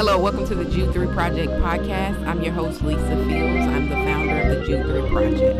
Hello, welcome to the Jude 3 Project podcast. I'm your host, Lisa Fields. I'm the founder of the Jude 3 Project.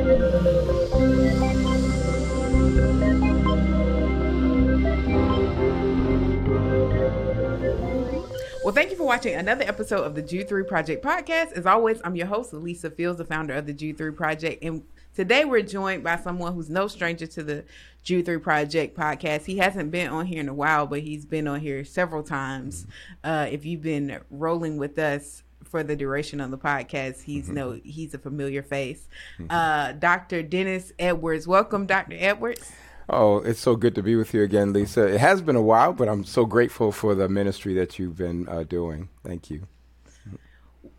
Well, thank you for watching another episode of the Jude 3 Project podcast. As always, I'm your host, Lisa Fields, the founder of the Jude 3 Project. And today we're joined by someone who's no stranger to the Jude 3 Project podcast. He hasn't been on here in a while, but he's been on here several times. Uh, if you've been rolling with us for the duration of the podcast, he's no he's a familiar face. Uh, Dr. Dennis Edwards. Welcome, Dr. Edwards. Oh, it's so good to be with you again, Lisa. It has been a while, but I'm so grateful for the ministry that you've been uh, doing. Thank you.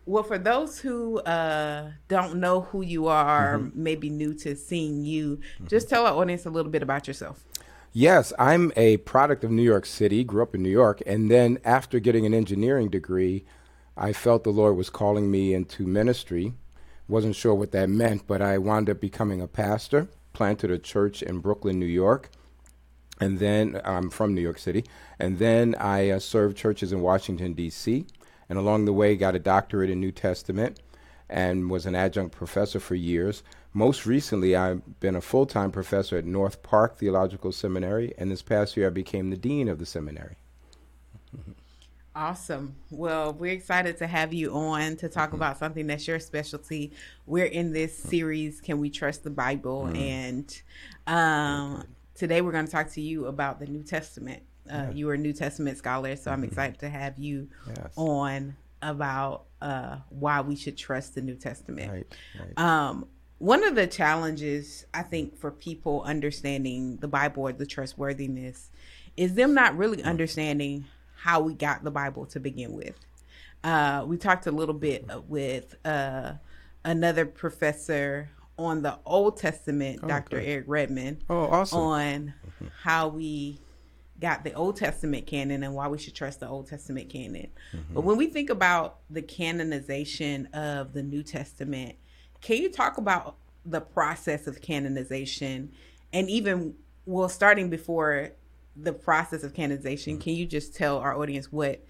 Well, for those who uh, don't know who you are, maybe new to seeing you, just tell our audience a little bit about yourself. Yes, I'm a product of New York City, grew up in New York, and then after getting an engineering degree, I felt the Lord was calling me into ministry. Wasn't sure what that meant, but I wound up becoming a pastor, planted a church in Brooklyn, New York. And then I'm from New York City. And then I uh, served churches in Washington, D.C. And along the way, got a doctorate in New Testament and was an adjunct professor for years. Most recently, I've been a full time professor at North Park Theological Seminary. And this past year, I became the dean of the seminary. Awesome. Well, we're excited to have you on to talk mm-hmm. about something that's your specialty. We're in this mm. series, Can We Trust the Bible? Mm. And um, today we're going to talk to you about the New Testament. Uh, You are a New Testament scholar, so I'm excited to have you Yes. on about uh, why we should trust the New Testament. Right, right. Um, one of the challenges I think for people understanding the Bible or the trustworthiness is them not really understanding how we got the Bible to begin with. Uh, we talked a little bit with uh, another professor on the Old Testament, Dr. okay. Eric Redmond, Oh, awesome. on how we got the Old Testament canon and why we should trust the Old Testament canon. Mm-hmm. But when we think about the canonization of the New Testament, can you talk about the process of canonization and even well starting before the process of canonization, mm-hmm. can you just tell our audience what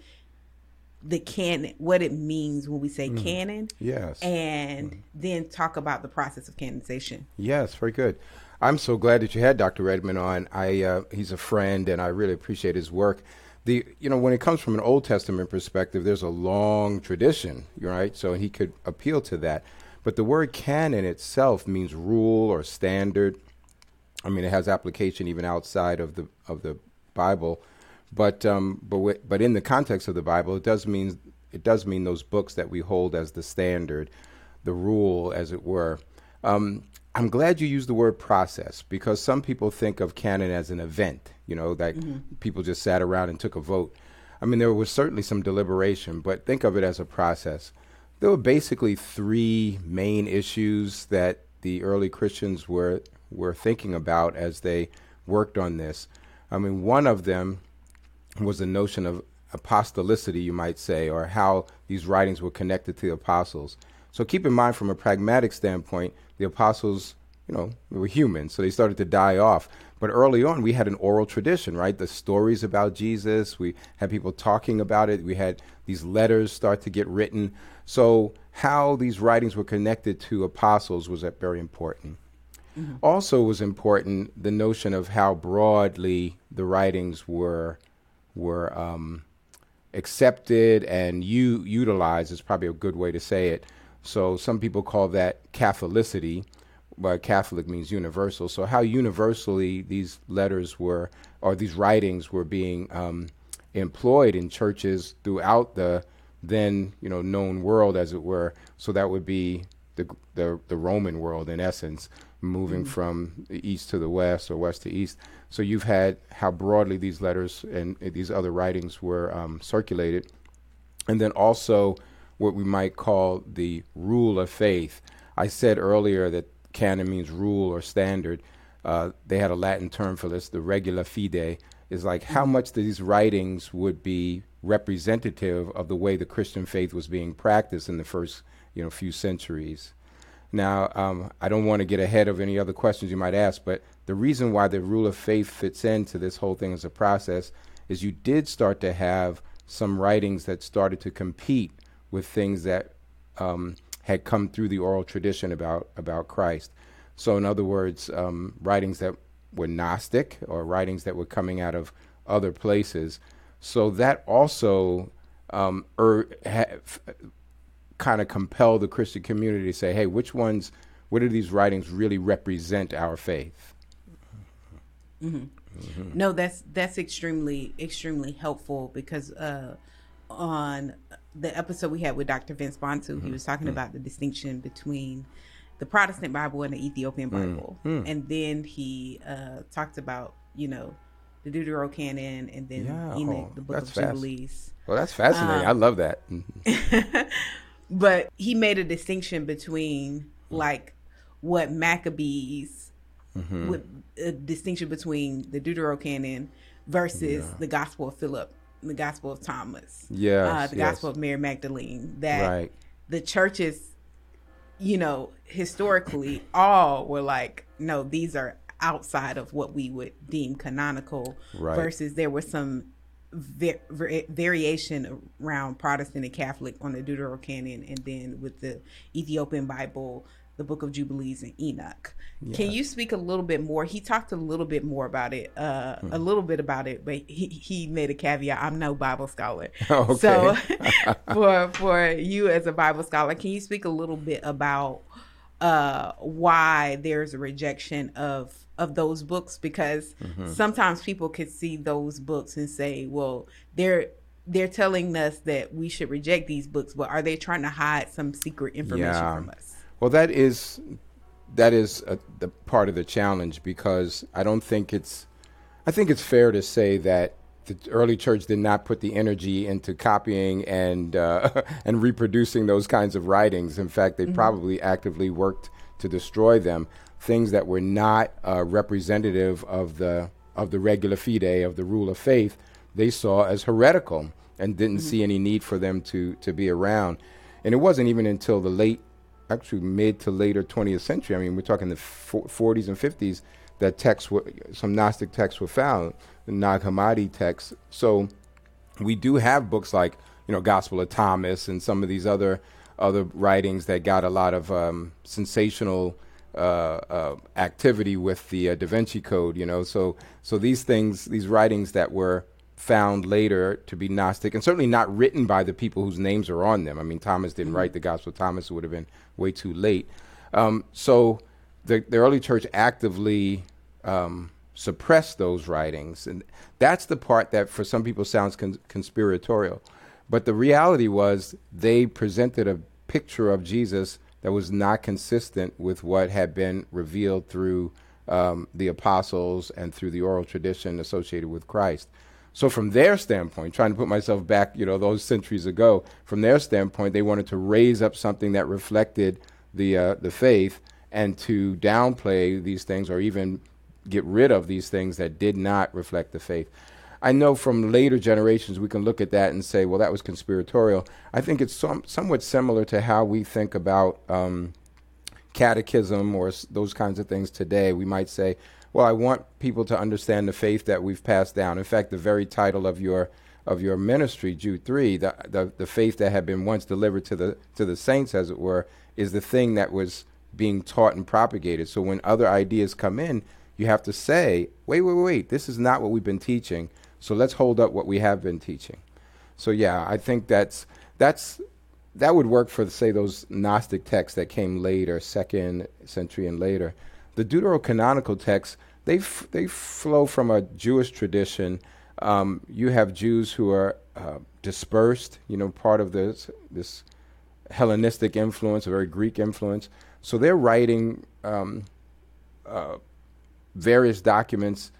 the canon what it means when we say mm-hmm. canon Yes. and then talk about the process of canonization. Yes, very good. I'm so glad that you had Dr. Redmond on. I uh, he's a friend, and I really appreciate his work. The you know when it comes from an Old Testament perspective, there's a long tradition, right? So he could appeal to that. But the word canon itself means rule or standard. I mean, it has application even outside of the of the Bible, but um, but wi- but in the context of the Bible, it does mean it does mean those books that we hold as the standard, the rule, as it were. Um, I'm glad you used the word process because some people think of canon as an event, you know, that mm-hmm. people just sat around and took a vote. I mean, there was certainly some deliberation, but think of it as a process. There were basically three main issues that the early Christians were were thinking about as they worked on this. I mean, one of them was the notion of apostolicity, you might say, or how these writings were connected to the apostles. So keep in mind, from a pragmatic standpoint, the apostles, you know, were human, so they started to die off. But early on, we had an oral tradition, right? The stories about Jesus, we had people talking about it, we had these letters start to get written. So, how these writings were connected to apostles was very important. Also, was important the notion of how broadly the writings were were um, accepted and u- utilized is probably a good way to say it. So some people call that Catholicity, but Catholic means universal. So how universally these letters were or these writings were being um, employed in churches throughout the then you know known world, as it were. So that would be the the, the Roman world in essence, moving from the east to the west or west to east. So you've had how broadly these letters and uh, these other writings were um, circulated, and then also what we might call the rule of faith. I said earlier that canon means rule or standard. Uh, they had a Latin term for this, the regula fide, is like how much these writings would be representative of the way the Christian faith was being practiced in the first, you know, few centuries. Now, um, I don't want to get ahead of any other questions you might ask, but the reason why the rule of faith fits into this whole thing as a process is you did start to have some writings that started to compete with things that um, had come through the oral tradition about about Christ. So, in other words, um, writings that were Gnostic or writings that were coming out of other places. So that also um, er, kind of compelled the Christian community to say, "Hey, which ones? What do these writings really represent our faith?" Mm-hmm. Mm-hmm. No, that's that's extremely extremely helpful because uh, on the episode we had with Dr. Vince Bantu, mm-hmm. he was talking mm-hmm. about the distinction between the Protestant Bible and the Ethiopian mm, Bible, mm. and then he uh, talked about you know the Deuterocanon and then yeah. Enoch, oh, the Book of fast. Jubilees. Well, that's fascinating. Um, I love that. but he made a distinction between like what Maccabees, mm-hmm. with a distinction between the Deuterocanon versus yeah. the Gospel of Philip, the Gospel of Thomas, yeah, uh, the Gospel yes. of Mary Magdalene. That right. the churches you know, historically, all were like, no, these are outside of what we would deem canonical. Right. Versus there was some va- va- variation around Protestant and Catholic on the Deuterocanon, and then with the Ethiopian Bible, the Book of Jubilees and Enoch. Yes. Can you speak a little bit more? He talked a little bit more about it, uh, hmm. a little bit about it, but he, he made a caveat. I'm no Bible scholar, okay. so for for you as a Bible scholar, can you speak a little bit about uh, why there's a rejection of of those books? Because mm-hmm. sometimes people could see those books and say, well, they're they're telling us that we should reject these books, but are they trying to hide some secret information yeah. from us? Well, that is that is a, the part of the challenge because I don't think it's I think it's fair to say that the early church did not put the energy into copying and uh, and reproducing those kinds of writings. In fact, they mm-hmm. probably actively worked to destroy them. Things that were not uh, representative of the of the regula fide of the rule of faith, they saw as heretical and didn't mm-hmm. see any need for them to to be around. And it wasn't even until the late actually mid to later 20th century. I mean, we're talking the 40s and 50s that texts were some Gnostic texts were found, the Nag Hammadi texts. So we do have books like you know Gospel of Thomas and some of these other other writings that got a lot of um, sensational uh, uh, activity with the uh, Da Vinci Code. You know, so so these things, these writings that were found later to be Gnostic, and certainly not written by the people whose names are on them. I mean, Thomas didn't mm-hmm. write the Gospel of Thomas; it would have been way too late. Um, so the, the early church actively um, suppressed those writings, and that's the part that for some people sounds con- conspiratorial. But the reality was they presented a picture of Jesus that was not consistent with what had been revealed through um, the apostles and through the oral tradition associated with Christ. So from their standpoint, trying to put myself back, you know, those centuries ago, from their standpoint, they wanted to raise up something that reflected the uh, the faith and to downplay these things or even get rid of these things that did not reflect the faith. I know from later generations we can look at that and say, well, that was conspiratorial. I think it's some, somewhat similar to how we think about um, catechism or s- those kinds of things today. We might say, well, I want people to understand the faith that we've passed down. In fact, the very title of your of your ministry, Jude three, the, the the faith that had been once delivered to the to the saints, as it were, is the thing that was being taught and propagated. So when other ideas come in, you have to say, wait, wait, wait, this is not what we've been teaching. So let's hold up what we have been teaching. So yeah, I think that's that's that would work for say those Gnostic texts that came later, second century and later the deuterocanonical texts they f- they flow from a Jewish tradition. Um, you have Jews who are uh, dispersed, you know, part of this this Hellenistic influence, a very Greek influence. So they're writing um, uh, various documents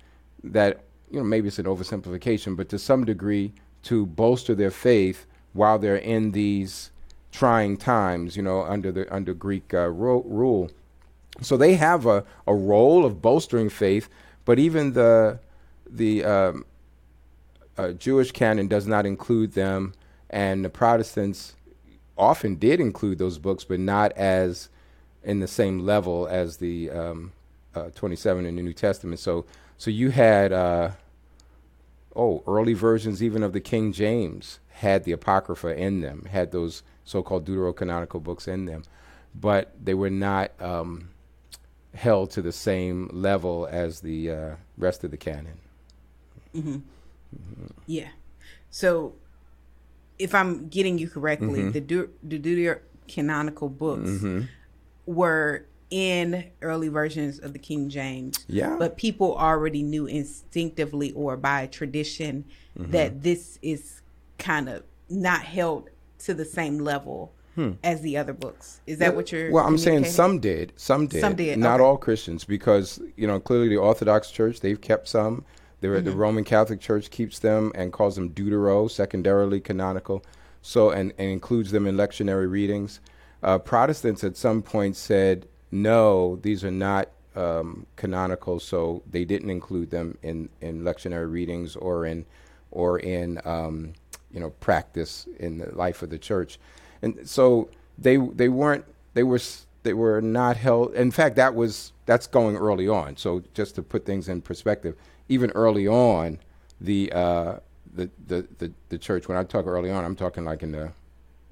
that you know maybe it's an oversimplification, but to some degree to bolster their faith while they're in these trying times, you know, under the under Greek uh, ro- rule. So they have a, a role of bolstering faith, but even the the um, uh, Jewish canon does not include them, and the Protestants often did include those books, but not as in the same level as the um, uh, 27 in the New Testament. So, so you had uh, oh, early versions even of the King James had the Apocrypha in them, had those so called deuterocanonical books in them, but they were not um, held to the same level as the uh, rest of the canon. Mm-hmm. Mm-hmm. Yeah. So, if I'm getting you correctly, mm-hmm. the, du- the deuterocanonical books mm-hmm. were in early versions of the King James. Yeah. But people already knew instinctively or by tradition mm-hmm. that this is kind of not held to the same level hmm. as the other books. Is that what you're? Well, I'm saying some did, some did, some did. Not okay. all Christians, because you know clearly the Orthodox Church they've kept some. Mm-hmm. The Roman Catholic Church keeps them and calls them deutero, secondarily canonical. So and, and includes them in lectionary readings. Uh, Protestants at some point said no, these are not um, canonical, so they didn't include them in, in lectionary readings or in or in um, you know practice in the life of the church, and so they they weren't they were they were not held. In fact, that was that's going early on. So just to put things in perspective, even early on, the uh, the, the the the church. When I talk early on, I'm talking like in the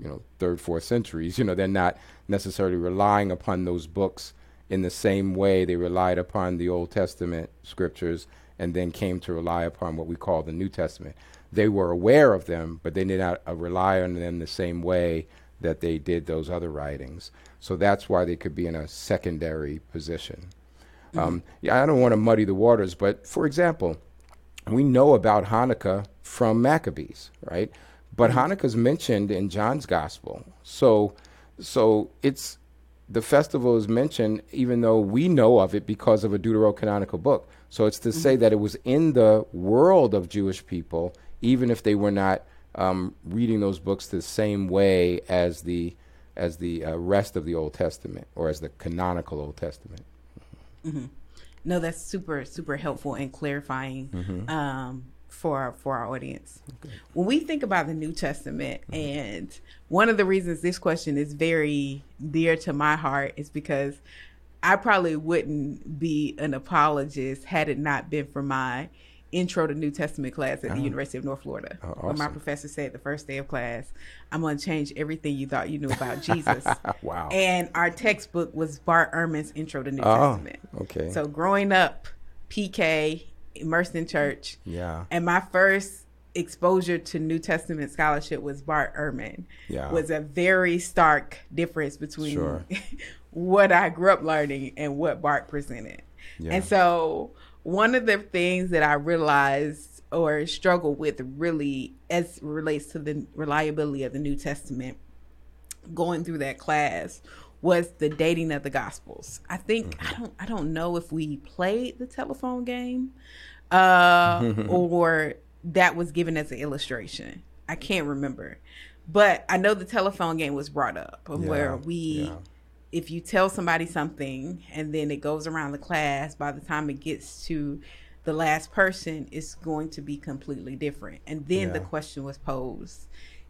you know third fourth centuries you know they're not necessarily relying upon those books in the same way they relied upon the old testament scriptures and then came to rely upon what we call the new testament they were aware of them but they did not uh, rely on them the same way that they did those other writings so that's why they could be in a secondary position mm-hmm. um, yeah i don't want to muddy the waters but for example we know about hanukkah from maccabees right but Hanukkah's mentioned in John's gospel. So so it's the festival is mentioned even though we know of it because of a deuterocanonical book. So it's to mm-hmm. say that it was in the world of Jewish people, even if they were not um, reading those books the same way as the as the uh, rest of the Old Testament or as the canonical Old Testament. Mm-hmm. No, that's super super helpful and clarifying. Mm-hmm. Um, for our, for our audience. Okay. When we think about the New Testament, mm-hmm. and one of the reasons this question is very dear to my heart is because I probably wouldn't be an apologist had it not been for my intro to New Testament class at oh. the ah. University of North Florida. Oh, awesome. My professor said the first day of class, I'm going to change everything you thought you knew about Jesus. wow. And our textbook was Bart Ehrman's Intro to New oh, Testament. Okay. So growing up, PK, immersed in church. Yeah. And my first exposure to New Testament scholarship was Bart Ehrman. Yeah. Was a very stark difference between sure. what I grew up learning and what Bart presented. Yeah. And so one of the things that I realized or struggled with really as relates to the reliability of the New Testament going through that class was the dating of the gospels. I think mm-hmm. I don't I don't know if we played the telephone game uh or that was given as an illustration. I can't remember. But I know the telephone game was brought up yeah, where we yeah. If you tell somebody something and then it goes around the class by the time it gets to the last person it's going to be completely different. And then yeah. the question was posed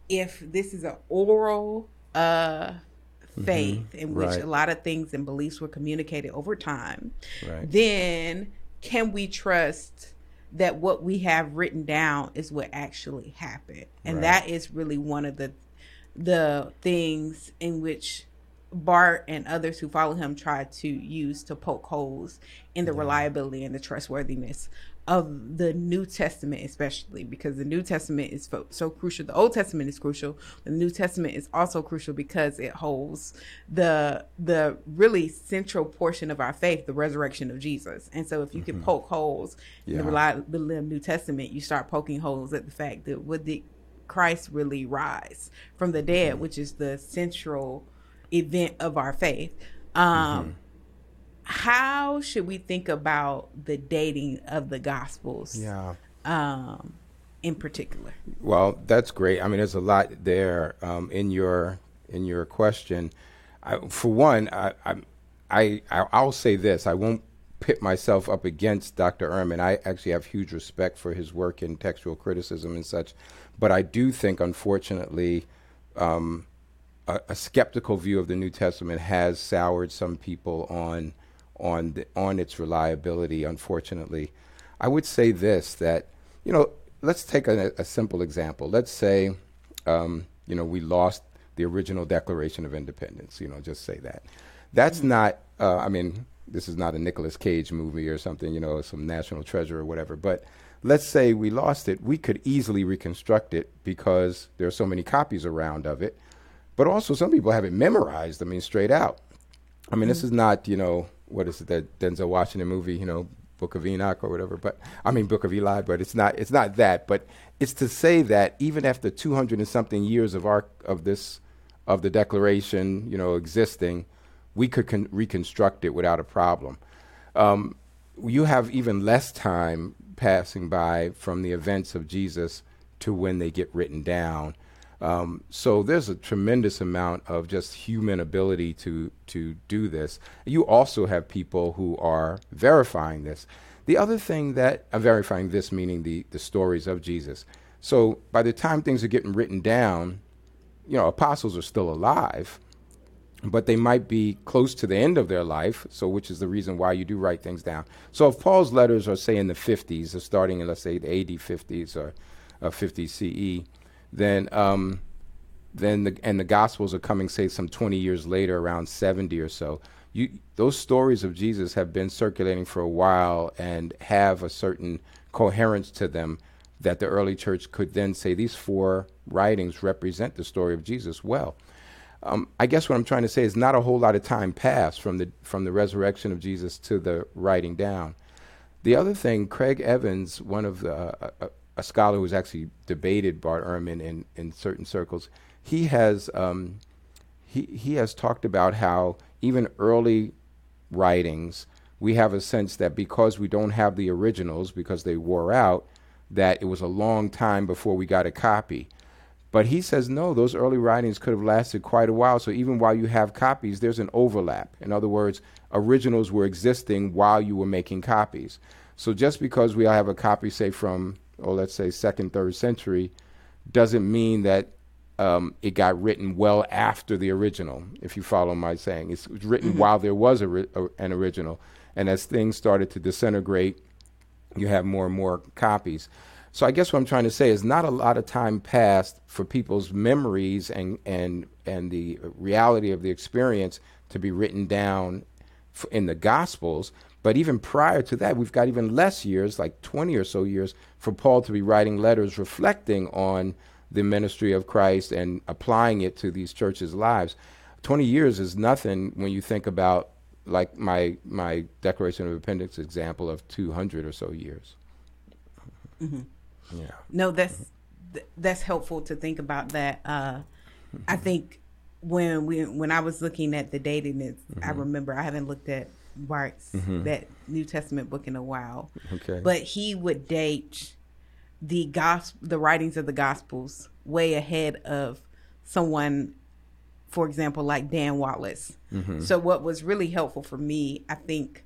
if this is an oral uh Mm-hmm. faith mm-hmm. in which right. a lot of things and beliefs were communicated over time, right. then can we trust that what we have written down is what actually happened? And right. that is really one of the the things in which Bart and others who follow him try to use to poke holes in the reliability and the trustworthiness of the New Testament, especially because the New Testament is so crucial. The Old Testament is crucial. The New Testament is also crucial because it holds the the really central portion of our faith, the resurrection of Jesus. And so, if you mm-hmm. can poke holes yeah. in the reliability of New Testament, you start poking holes at the fact that would the Christ really rise from the dead, mm-hmm. which is the central event of our faith. Um, mm-hmm how should we think about the dating of the gospels yeah. um in particular? Well that's great. I mean there's a lot there um, in your in your question. I, for one I, I i i'll say this. I won't pit myself up against dr ehrman. I actually have huge respect for his work in textual criticism and such. But i do think unfortunately um, a, a skeptical view of the new testament has soured some people on on the, on its reliability. Unfortunately, I would say this that you know let's take a, a simple example. Let's say, um, you know, we lost the original Declaration of Independence. You know, just say that. That's mm-hmm. not. Uh, I mean, this is not a Nicolas Cage movie or something. You know, some national treasure or whatever. But let's say we lost it. We could easily reconstruct it because there are so many copies around of it. But also, some people have it memorized. I mean, straight out. I mean, mm-hmm. this is not. You know, what is it that Denzel Washington movie? You know, Book of Enoch or whatever. But I mean Book of Eli. But it's not. It's not that. But it's to say that even after 200 and something years of our of this of the Declaration, you know, existing, we could con- reconstruct it without a problem. Um, you have even less time passing by from the events of Jesus to when they get written down. Um, so there's a tremendous amount of just human ability to to do this. You also have people who are verifying this. The other thing that I'm uh, verifying this meaning the the stories of Jesus. So by the time things are getting written down, you know, apostles are still alive, but they might be close to the end of their life. So which is the reason why you do write things down. So if Paul's letters are say in the 50s, or starting in let's say the AD 50s or uh, 50 CE then um, then the and the Gospels are coming, say, some 20 years later, around 70 or so. You those stories of Jesus have been circulating for a while and have a certain coherence to them that the early church could then say these four writings represent the story of Jesus well. Um, I guess what I'm trying to say is not a whole lot of time passed from the from the resurrection of Jesus to the writing down. The other thing, Craig Evans, one of the uh, uh a scholar who's actually debated Bart Ehrman in, in certain circles, he has um, he he has talked about how even early writings we have a sense that because we don't have the originals because they wore out, that it was a long time before we got a copy. But he says no, those early writings could have lasted quite a while. So even while you have copies, there's an overlap. In other words, originals were existing while you were making copies. So just because we have a copy, say from or let's say second, third century, doesn't mean that um, it got written well after the original. If you follow my saying, it's written mm-hmm. while there was a, a, an original, and as things started to disintegrate, you have more and more copies. So I guess what I'm trying to say is not a lot of time passed for people's memories and and and the reality of the experience to be written down in the Gospels, but even prior to that, we've got even less years, like 20 or so years, for Paul to be writing letters reflecting on the ministry of Christ and applying it to these churches' lives. 20 years is nothing when you think about like my my Declaration of Independence example of 200 or so years. Mm-hmm. Yeah. No, that's that's helpful to think about that. Uh, I think when we when I was looking at the dating, mm-hmm. I remember I haven't looked at Bart's mm-hmm. that New Testament book in a while. Okay. But he would date the gospel the writings of the gospels way ahead of someone for example like Dan Wallace. Mm-hmm. So what was really helpful for me, I think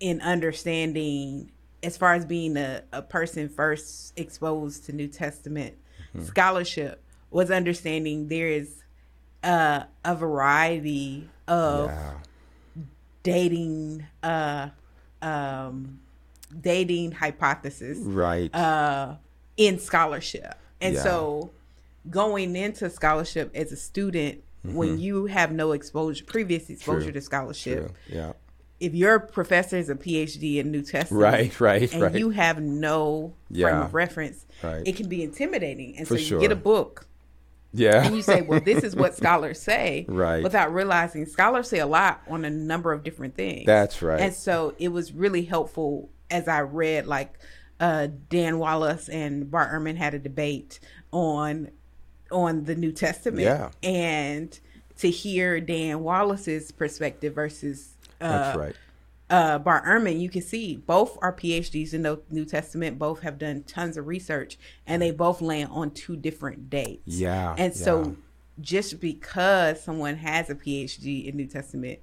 in understanding as far as being a, a person first exposed to New Testament mm-hmm. scholarship was understanding there is uh, a variety of yeah dating uh um dating hypothesis right uh in scholarship and yeah. so going into scholarship as a student mm-hmm. when you have no exposure previous exposure True. to scholarship True. yeah if your professor is a PhD in New Testament, right, right, and right. you have no yeah. frame of reference, right. it can be intimidating. And For so you sure. get a book yeah. And you say, well, this is what scholars say. Right. Without realizing scholars say a lot on a number of different things. That's right. And so it was really helpful as I read, like, uh, Dan Wallace and Bart Ehrman had a debate on on the New Testament. Yeah. And to hear Dan Wallace's perspective versus uh, That's right uh, Bart Ehrman, you can see both are PhDs in the New Testament. Both have done tons of research, and they both land on two different dates. Yeah, and so just because someone has a PhD in New Testament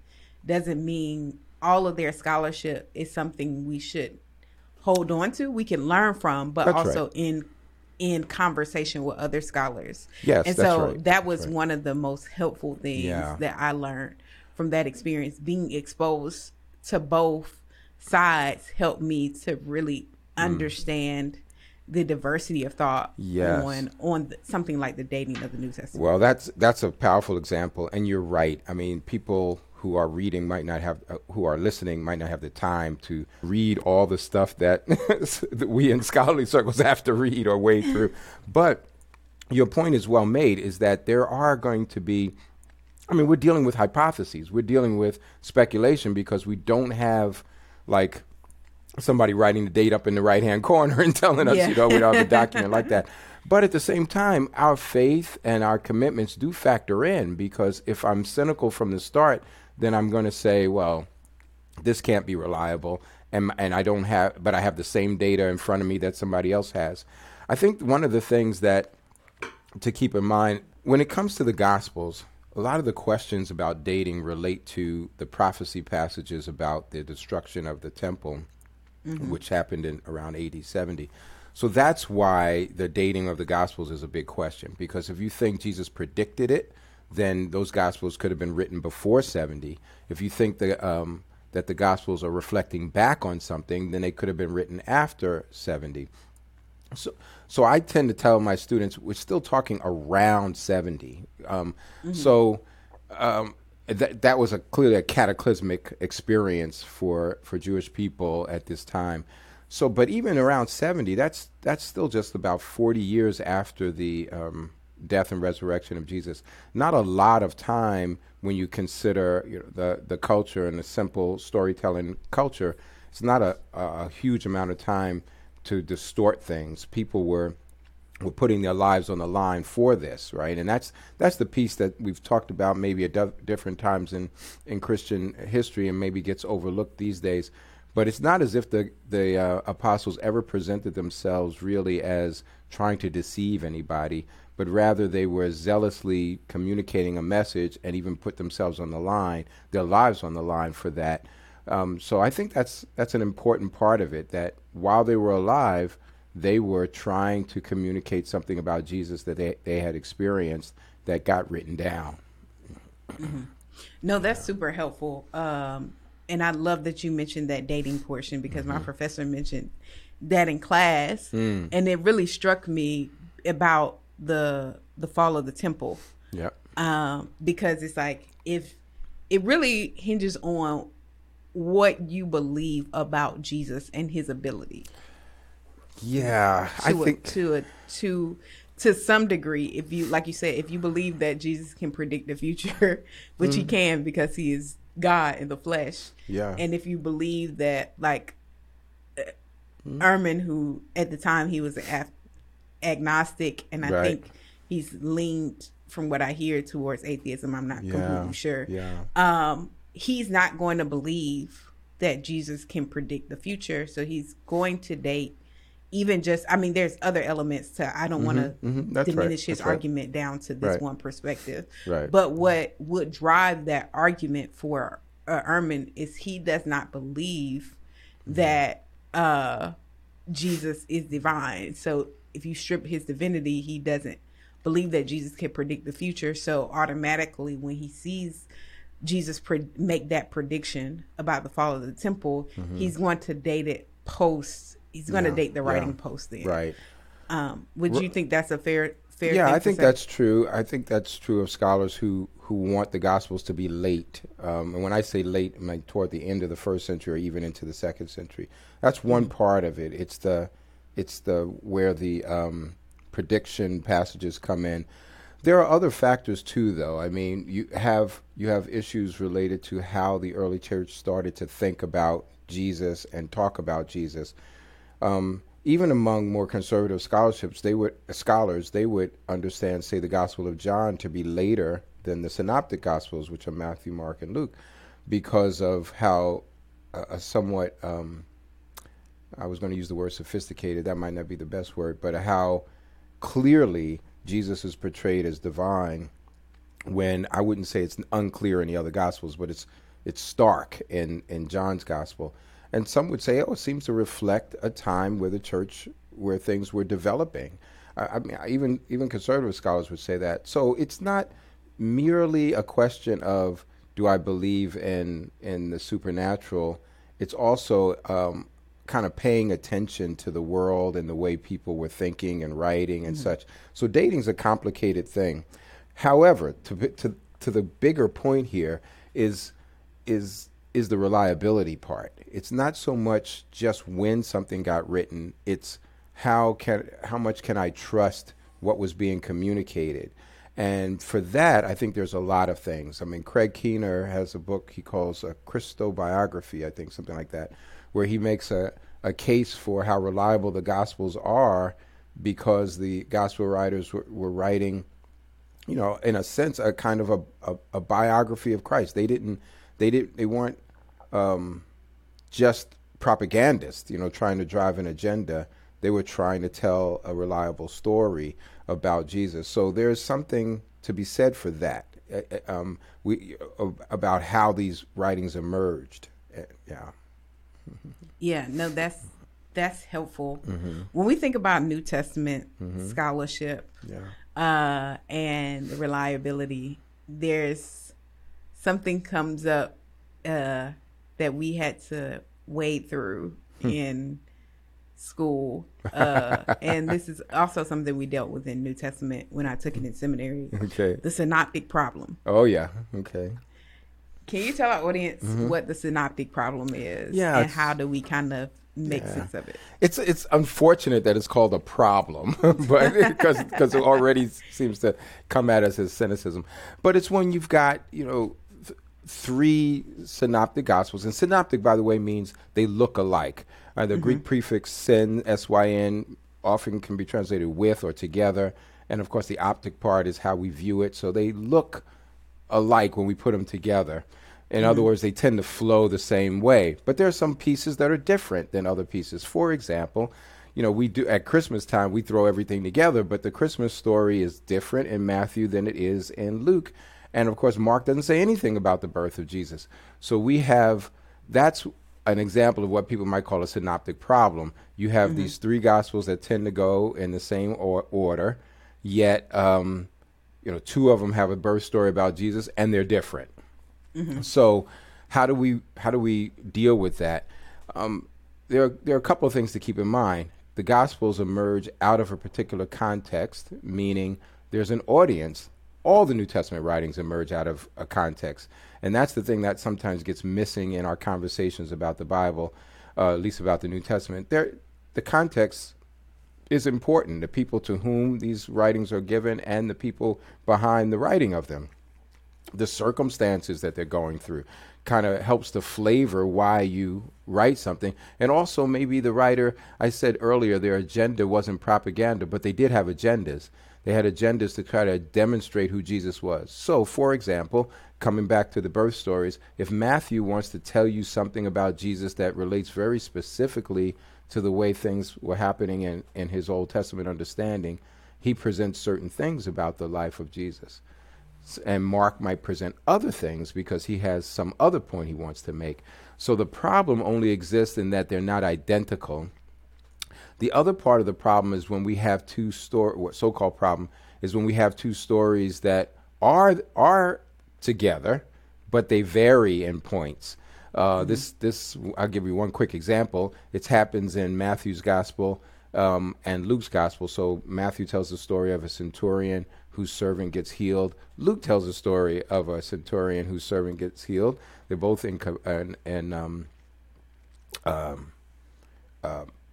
doesn't mean all of their scholarship is something we should hold on to. We can learn from, but that's also right. in in conversation with other scholars. Yes, and so right. that was right. one of the most helpful things yeah. that I learned from that experience, being exposed to both sides helped me to really mm. understand the diversity of thought Yes. on on the, something like the dating of the New Testament. Well, that's that's a powerful example, and you're right. I mean, people who are reading might not have, uh, who are listening might not have the time to read all the stuff that, that we in scholarly circles have to read or wade through. But your point is well made. Is that there are going to be I mean, we're dealing with hypotheses. We're dealing with speculation because we don't have like somebody writing the date up in the right hand corner and telling us, Yeah. you know, we don't have a document like that. But at the same time, our faith and our commitments do factor in because if I'm cynical from the start, then I'm going to say, well, this can't be reliable and and I don't have but I have the same data in front of me that somebody else has. I think one of the things that to keep in mind when it comes to the gospels, a lot of the questions about dating relate to the prophecy passages about the destruction of the temple which happened in around AD 70. So that's why the dating of the Gospels is a big question. Because if you think Jesus predicted it, then those Gospels could have been written before 70. If you think the, um, that the Gospels are reflecting back on something, then they could have been written after 70. So, so I tend to tell my students we're still talking around 70. Um, So um, that that was a clearly a cataclysmic experience for for Jewish people at this time. So, but even around 70, that's that's still just about 40 years after the um, death and resurrection of Jesus. Not a lot of time when you consider you know, the the culture and the simple storytelling culture. It's not a, a, a huge amount of time to distort things. People were were putting their lives on the line for this, right? And that's that's the piece that we've talked about maybe at di- different times in in Christian history, and maybe gets overlooked these days. But it's not as if the the uh, apostles ever presented themselves really as trying to deceive anybody, but rather they were zealously communicating a message and even put themselves on the line, their lives on the line for that. Um, so I think that's that's an important part of it. That while they were alive, they were trying to communicate something about Jesus that they, they had experienced that got written down. No, that's super helpful. Um, and I love that you mentioned that dating portion because my professor mentioned that in class, and it really struck me about the the fall of the temple Yep. um, because it's like if it really hinges on what you believe about Jesus and his ability Yeah, I to a, think to a to to some degree if you like you said if you believe that Jesus can predict the future which he can because he is God in the flesh. Yeah. and if you believe that like. Ehrman who at the time he was ag- agnostic and I Right. think he's leaned from what I hear towards atheism I'm not Yeah, completely sure yeah. um, he's not going to believe that Jesus can predict the future. So he's going to date even just I mean there's other elements to I don't want to mhm, that's right, diminish his that's right. argument down to this Right. one perspective. Right. But what would drive that argument for uh, Ehrman is he does not believe Mm-hmm. that uh Jesus is divine. So if you strip his divinity, he doesn't believe that Jesus can predict the future. So automatically, when he sees Jesus pre- make that prediction about the fall of the temple, he's going to date it post. He's going to Mm-hmm. Date the yeah. writing post then. right. Um, would you think that's a fair fair? Yeah, I to think say? that's true. I think that's true of scholars who who want the Gospels to be late. Um, and when I say late, I mean toward the end of the first century or even into the second century. That's one part of it. It's the it's the where the um, prediction passages come in. There are other factors too, though. I mean, you have you have issues related to how the early church started to think about Jesus and talk about Jesus um, even among more conservative scholarships, they would scholars they would understand, say, the Gospel of John to be later than the Synoptic Gospels, which are Matthew, Mark, and Luke, because of how uh, a somewhat um, I was going to use the word sophisticated. That might not be the best word, but how clearly Jesus is portrayed as divine. When I wouldn't say it's unclear in the other Gospels, but it's it's stark in in John's Gospel. And some would say, oh, it seems to reflect a time where the church, where things were developing. I, I mean, even even conservative scholars would say that. So it's not merely a question of do I believe in in the supernatural. It's also um, kind of paying attention to the world and the way people were thinking and writing and mm. such. So dating's a complicated thing. However, to to to the bigger point here is is is the reliability part. It's not so much just when something got written, it's how can how much can I trust what was being communicated? And for that, I think there's a lot of things. I mean, Craig Keener has a book he calls a Christobiography, I think, something like that, where he makes a, a case for how reliable the Gospels are because the Gospel writers were, were writing, you know, in a sense, a kind of a, a, a biography of Christ. They didn't, they didn't, they weren't um, just propagandists, you know, trying to drive an agenda. They were trying to tell a reliable story about Jesus. So there's something to be said for that. Uh, uh, um, we uh, about how these writings emerged. Uh, yeah. Yeah, no, that's that's helpful. Mm-hmm. When we think about New Testament scholarship Yeah. uh, and reliability, there's something comes up uh, that we had to wade through Hmm. in school, uh, and this is also something we dealt with in New Testament when I took it in seminary. Okay. The synoptic problem. Oh yeah. Okay. Can you tell our audience what the synoptic problem is? Mm-hmm. Yeah, and how do we kind of make Yeah. sense of it? It's it's unfortunate that it's called a problem, but because because it already seems to come at us as cynicism. But it's when you've got you know th- three synoptic gospels, and synoptic, by the way, means they look alike. Uh, the Greek prefix syn s y n often can be translated with or together, and of course the optic part is how we view it. So they look alike when we put them together. In other words, they tend to flow the same way. But there are some pieces that are different than other pieces. For example, you know, we do at Christmas time we throw everything together, but the Christmas story is different in Matthew than it is in Luke. And of course, Mark doesn't say anything about the birth of Jesus. So we have that's an example of what people might call a synoptic problem. You have these three gospels that tend to go in the same or- order, yet um, you know, two of them have a birth story about Jesus, and they're different. So, how do we how do we deal with that? Um, there are, there are a couple of things to keep in mind. The Gospels emerge out of a particular context, meaning there's an audience. All the New Testament writings emerge out of a context, and that's the thing that sometimes gets missing in our conversations about the Bible, uh, at least about the New Testament. There, the context is important. The people to whom these writings are given, and the people behind the writing of them the circumstances that they're going through kind of helps to flavor why you write something. And also maybe the writer i said earlier their agenda wasn't propaganda but they did have agendas. They had agendas to try to demonstrate who jesus was. So for example coming back to the birth stories if matthew wants to tell you something about jesus that relates very specifically to the way things were happening in, in his old testament understanding he presents certain things about the life of jesus and Mark might present other things because he has some other point he wants to make. So the problem only exists in that they're not identical. The other part of the problem is when we have two story, what so-called problem is when we have two stories that are are together, but they vary in points. Uh, This this I'll give you one quick example. It happens in Matthew's gospel um, and Luke's gospel. So Matthew tells the story of a centurion whose servant gets healed. Luke tells a story of a centurion whose servant gets healed. They're both in and, and um,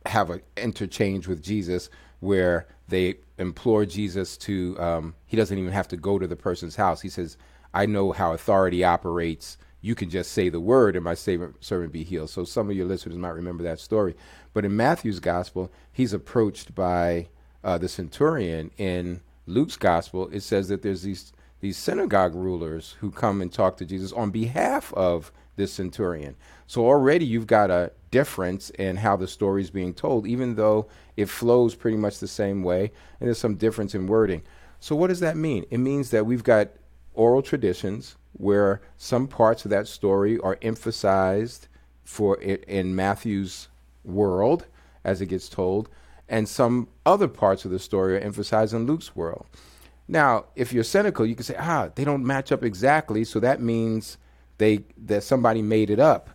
have an interchange with Jesus where they implore Jesus to, um, he doesn't even have to go to the person's house. He says, I know how authority operates. You can just say the word and my servant servant be healed. So some of your listeners might remember that story. But in Matthew's gospel, he's approached by uh, the centurion. In Luke's gospel, it says that there's these these synagogue rulers who come and talk to Jesus on behalf of this centurion. So already you've got a difference in how the story is being told, even though it flows pretty much the same way, and there's some difference in wording. So what does that mean? It means that we've got oral traditions where some parts of that story are emphasized for in Matthew's world as it gets told, and some other parts of the story are emphasized in Luke's world. Now, if you're cynical, you can say, ah, they don't match up exactly, so that means they that somebody made it up.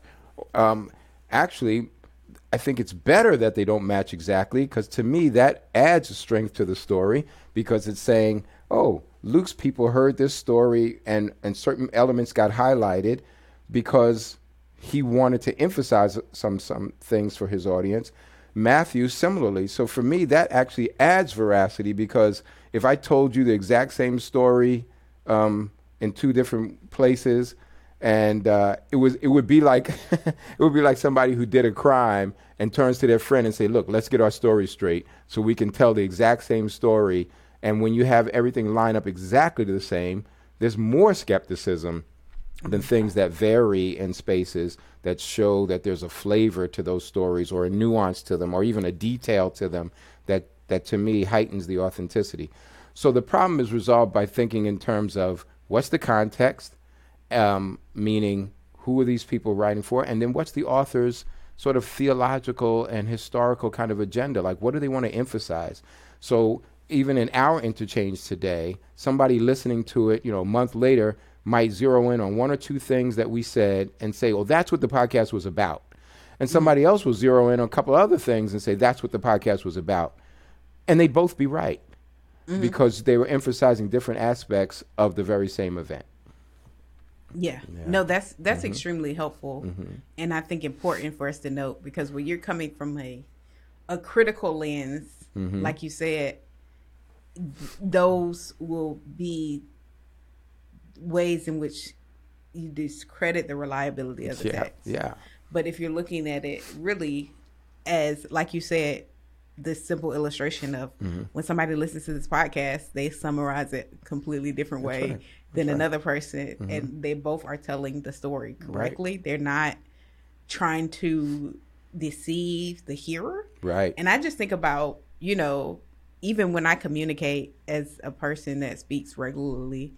Um, actually, I think it's better that they don't match exactly because to me that adds strength to the story because it's saying, oh, Luke's people heard this story and, and certain elements got highlighted because he wanted to emphasize some some things for his audience. Matthew similarly. So for me, that actually adds veracity because if I told you the exact same story um, in two different places, and uh, it was it would be like it would be like somebody who did a crime and turns to their friend and say, "Look, let's get our story straight so we can tell the exact same story." And when you have everything line up exactly the same, there's more skepticism than things that vary in spaces that show that there's a flavor to those stories or a nuance to them or even a detail to them that that to me heightens the authenticity. So the problem is resolved by thinking in terms of what's the context, um, meaning who are these people writing for, and then what's the author's sort of theological and historical kind of agenda? Like, what do they want to emphasize? So even in our interchange today, somebody listening to it, you know, a month later might zero in on one or two things that we said and say, well, that's what the podcast was about. And somebody else will zero in on a couple other things and say, that's what the podcast was about. And they'd both be right mm-hmm. because they were emphasizing different aspects of the very same event. Yeah. yeah. No, that's that's mm-hmm. extremely helpful mm-hmm. and I think important for us to note because when you're coming from a a critical lens, mm-hmm. like you said, those will be ways in which you discredit the reliability of the yeah, text. Yeah. But if you're looking at it really as, like you said, this simple illustration of mm-hmm. when somebody listens to this podcast, they summarize it completely different way right. than right. another person, mm-hmm. and they both are telling the story correctly. Right. They're not trying to deceive the hearer. Right. And I just think about, you know, even when I communicate as a person that speaks regularly,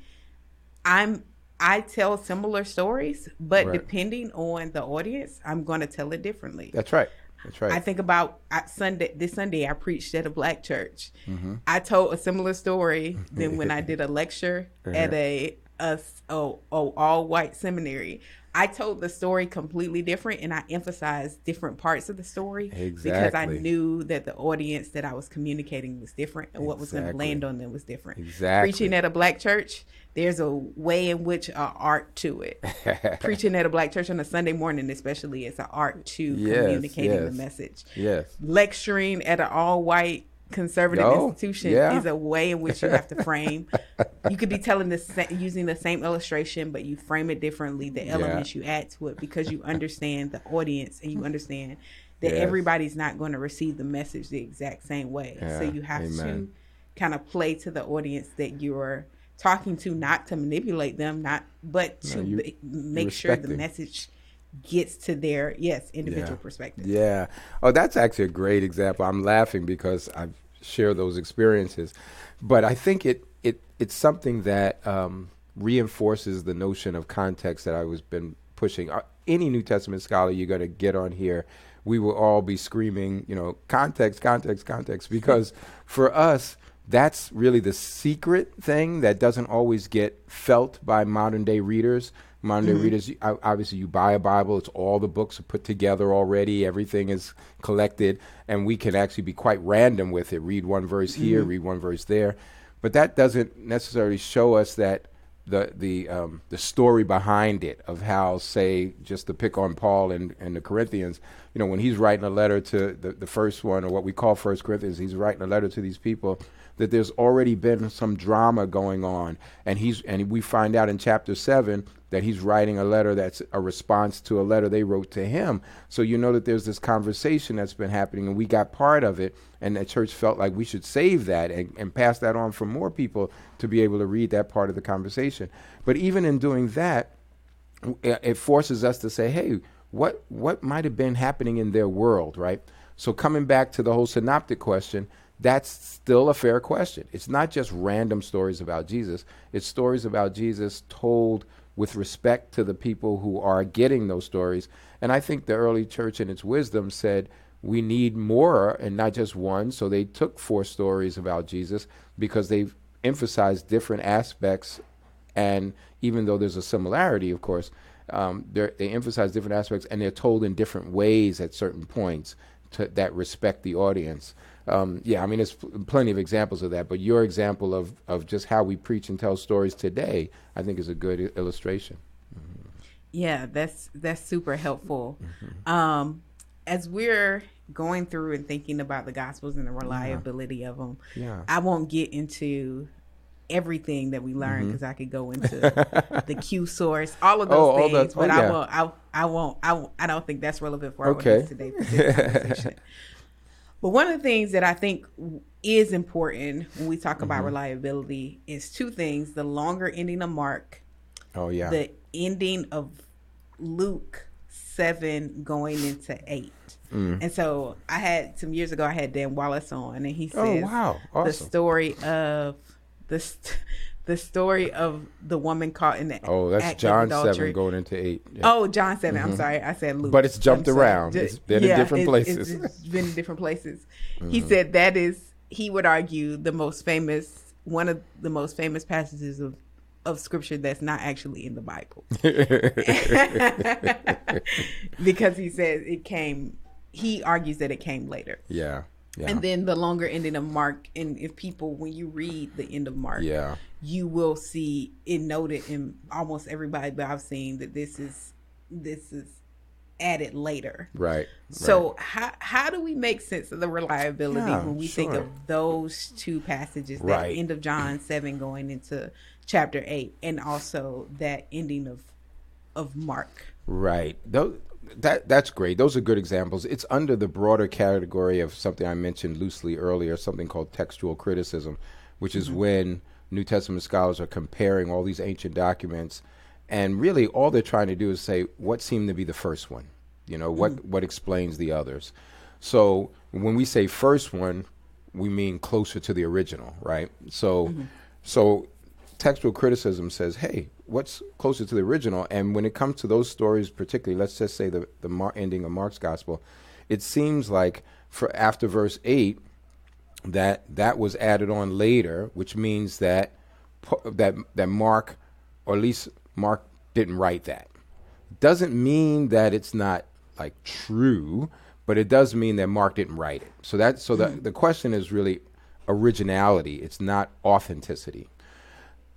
I'm I tell similar stories, but right. depending on the audience, I'm going to tell it differently. That's right. That's right. I think about Sunday. This Sunday, I preached at a black church. Mm-hmm. I told a similar story than when I did a lecture uh-huh. at a, a, a, a all white seminary. I told the story completely different and I emphasized different parts of the story exactly. because I knew that the audience that I was communicating was different and what was going to land on them was different. Exactly. Preaching at a black church, there's a way in which uh, art to it. Preaching at a black church on a Sunday morning, especially, it's an art to yes, communicating yes. the message. Yes. Lecturing at an all white conservative no, institution yeah. is a way in which you have to frame. you could be telling the using the same illustration, but you frame it differently. The elements yeah. you add to it because you understand the audience and you understand that yes. everybody's not going to receive the message the exact same way. Yeah. So you have Amen. to kind of play to the audience that you're talking to, not to manipulate them, not but to no, you, make sure the message gets to their yes individual yeah. perspective. Yeah. Oh, that's actually a great example. I'm laughing because I've shared those experiences, but I think it it it's something that um, reinforces the notion of context that I was been pushing. Uh, any New Testament scholar you're going to get on here, we will all be screaming, you know, context, context, context, because for us. That's really the secret thing that doesn't always get felt by modern day readers Monday mm-hmm. readers, obviously, you buy a Bible. It's all the books are put together already. Everything is collected, and we can actually be quite random with it. Read one verse here, mm-hmm. read one verse there, but that doesn't necessarily show us that the the um, the story behind it of how, say, just to pick on Paul and, and the Corinthians, you know, when he's writing a letter to the, the first one or what we call First Corinthians, he's writing a letter to these people that there's already been some drama going on, and he's and we find out in chapter seven that he's writing a letter that's a response to a letter they wrote to him. So you know that there's this conversation that's been happening, and we got part of it, and the church felt like we should save that and, and pass that on for more people to be able to read that part of the conversation. But even in doing that, it forces us to say, hey, what what might have been happening in their world, right? So coming back to the whole synoptic question, that's still a fair question. It's not just random stories about Jesus. It's stories about Jesus told with respect to the people who are getting those stories. And I think the early church, in its wisdom, said, we need more and not just one. So they took four stories about Jesus because they've emphasized different aspects. And even though there's a similarity, of course, um, they emphasize different aspects, and they're told in different ways at certain points to, that respect the audience. Um, yeah, I mean, there's plenty of examples of that, but your example of, of just how we preach and tell stories today, I think, is a good illustration. Mm-hmm. Yeah, that's that's super helpful. Mm-hmm. Um, as we're going through and thinking about the Gospels and the reliability yeah. of them, yeah. I won't get into everything that we learned because mm-hmm. I could go into the Q source, all of those oh, things, oh, but yeah. I won't. I, I won't. I, I don't think that's relevant for our okay. today. For but one of the things that I think is important when we talk about mm-hmm. reliability is two things: the longer ending of Mark. Oh yeah. The ending of Luke seven going into eight. Mm. And so I had some years ago I had Dan Wallace on and he oh, says oh, wow. awesome. the story of the st- the story of the woman caught in the oh that's John seven going into eight. Yeah. Oh, John 7 mm-hmm. I'm sorry, I said Luke, but it's jumped around. It's been yeah, in different places. It's, it's been in different places. Mm-hmm. He said that is he would argue the most famous one of the most famous passages of of scripture that's not actually in the Bible. because he says it came he argues that it came later. Yeah. Yeah. And then the longer ending of Mark, and if people, when you read the end of Mark, yeah, you will see it noted in almost everybody that I've seen that this is this is added later. Right. So right. how how do we make sense of the reliability yeah, when we sure. think of those two passages, right. that end of John seven going into chapter eight, and also that ending of of Mark? Right. Those that that's great. Those are good examples. It's under the broader category of something I mentioned loosely earlier, something called textual criticism, which is mm-hmm. when New Testament scholars are comparing all these ancient documents, and really all they're trying to do is say what seemed to be the first one. You know, what mm-hmm. what explains the others. So when we say first one, we mean closer to the original, right? So mm-hmm. so textual criticism says, hey, what's closer to the original? And when it comes to those stories, particularly, let's just say the the Mar- ending of Mark's gospel, it seems like for after verse eight, that that was added on later, which means that that that Mark, or at least Mark, didn't write that. Doesn't mean that it's not like true, but it does mean that Mark didn't write it. So that so the hmm. the question is really originality. It's not authenticity.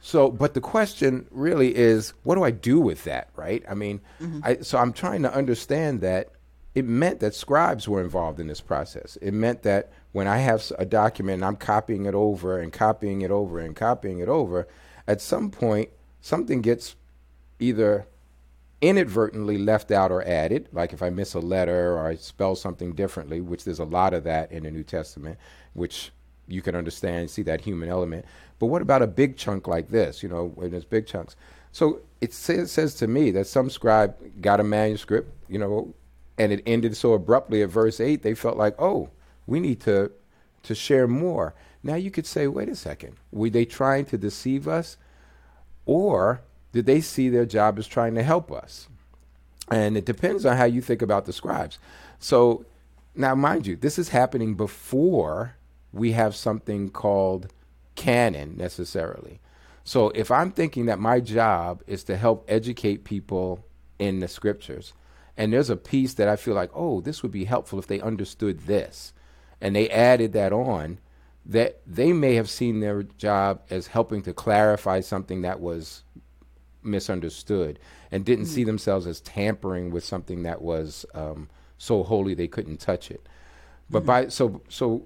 So, but the question really is, what do I do with that, right? I mean, mm-hmm. I, so I'm trying to understand that it meant that scribes were involved in this process. It meant that when I have a document and I'm copying it over and copying it over and copying it over, at some point something gets either inadvertently left out or added, like if I miss a letter or I spell something differently, which there's a lot of that in the New Testament, which you can understand, see that human element. But what about a big chunk like this? You know, when there's big chunks. So it says, says to me that some scribe got a manuscript, you know, and it ended so abruptly at verse eight. They felt like, oh, we need to to share more. Now you could say, wait a second, were they trying to deceive us, or did they see their job as trying to help us? And it depends on how you think about the scribes. So now, mind you, this is happening before we have something called canon necessarily. So if I'm thinking that my job is to help educate people in the scriptures, and there's a piece that I feel like, oh, this would be helpful if they understood this, and they added that on, that they may have seen their job as helping to clarify something that was misunderstood and didn't mm-hmm. see themselves as tampering with something that was um, so holy they couldn't touch it. But mm-hmm. by so so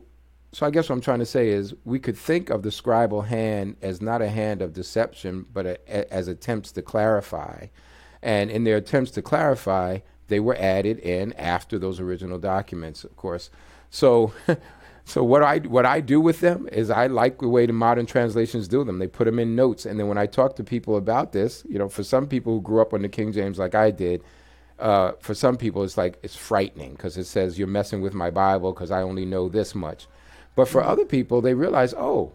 so I guess what I'm trying to say is we could think of the scribal hand as not a hand of deception, but a, a, as attempts to clarify. And in their attempts to clarify, they were added in after those original documents, of course. So, so what I what I do with them is I like the way the modern translations do them. They put them in notes, and then when I talk to people about this, you know, for some people who grew up on the King James like I did, uh, for some people it's like it's frightening because it says you're messing with my Bible because I only know this much. But for other people, they realize, oh,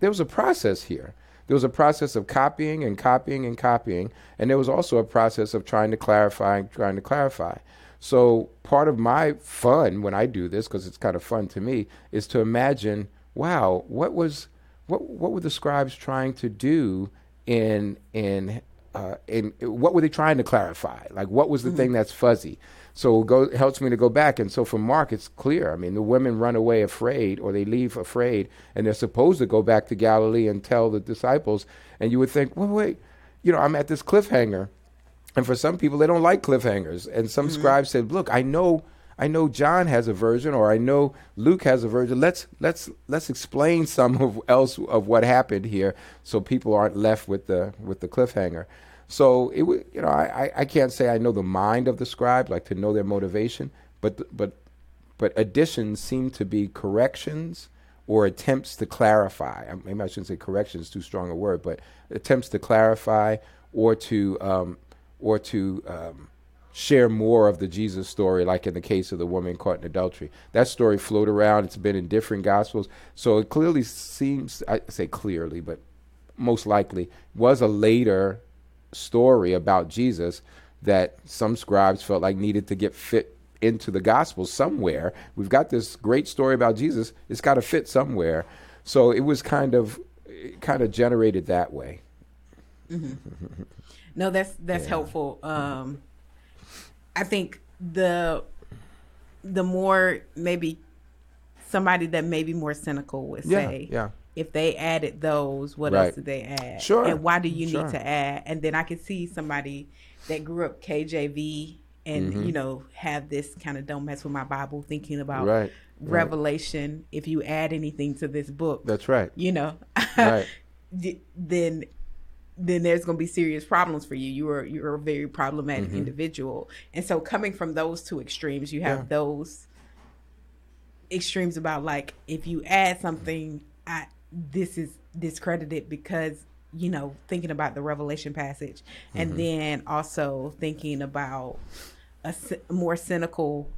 there was a process here. There was a process of copying and copying and copying, and there was also a process of trying to clarify and trying to clarify. So part of my fun when I do this, because it's kind of fun to me, is to imagine, wow, what was, what, what were the scribes trying to do in in uh, and what were they trying to clarify? Like, what was the thing that's fuzzy? So it, go, it helps me to go back. And so for Mark, it's clear. I mean, the women run away afraid, or they leave afraid, and they're supposed to go back to Galilee and tell the disciples. And you would think, well, wait, you know, I'm at this cliffhanger, and for some people, they don't like cliffhangers. And some mm-hmm. scribes said, look, I know. I know John has a version, or I know Luke has a version. Let's let's let's explain some of else of what happened here, so people aren't left with the with the cliffhanger. So it would, you know, I, I can't say I know the mind of the scribe, like to know their motivation, but but but additions seem to be corrections or attempts to clarify. I- Maybe I shouldn't say corrections, too strong a word, but attempts to clarify or to um, or to um, share more of the Jesus story, like in the case of the woman caught in adultery. That story floated around. It's been in different gospels, so it clearly seems. I say clearly, but most likely was a later story about Jesus that some scribes felt like needed to get fit into the gospel somewhere. We've got this great story about Jesus. It's got to fit somewhere. So it was kind of kind of generated that way. No, that's that's Yeah. helpful. Um, I think the the more maybe somebody that may be more cynical would Yeah, say, yeah. If they added those, what Right. else did they add? Sure, And why do you sure. need to add? And then I could see somebody that grew up KJV and Mm-hmm. you know have this kind of don't mess with my Bible, thinking about Right, right. Revelation. If you add anything to this book, That's right. you know, Right. then then there's going to be serious problems for you. You are you're a very problematic individual, and so coming from those two extremes, you have Yeah. those extremes about like if you add something, I this is discredited because you know thinking about the Revelation passage, and mm-hmm. then also thinking about a more cynical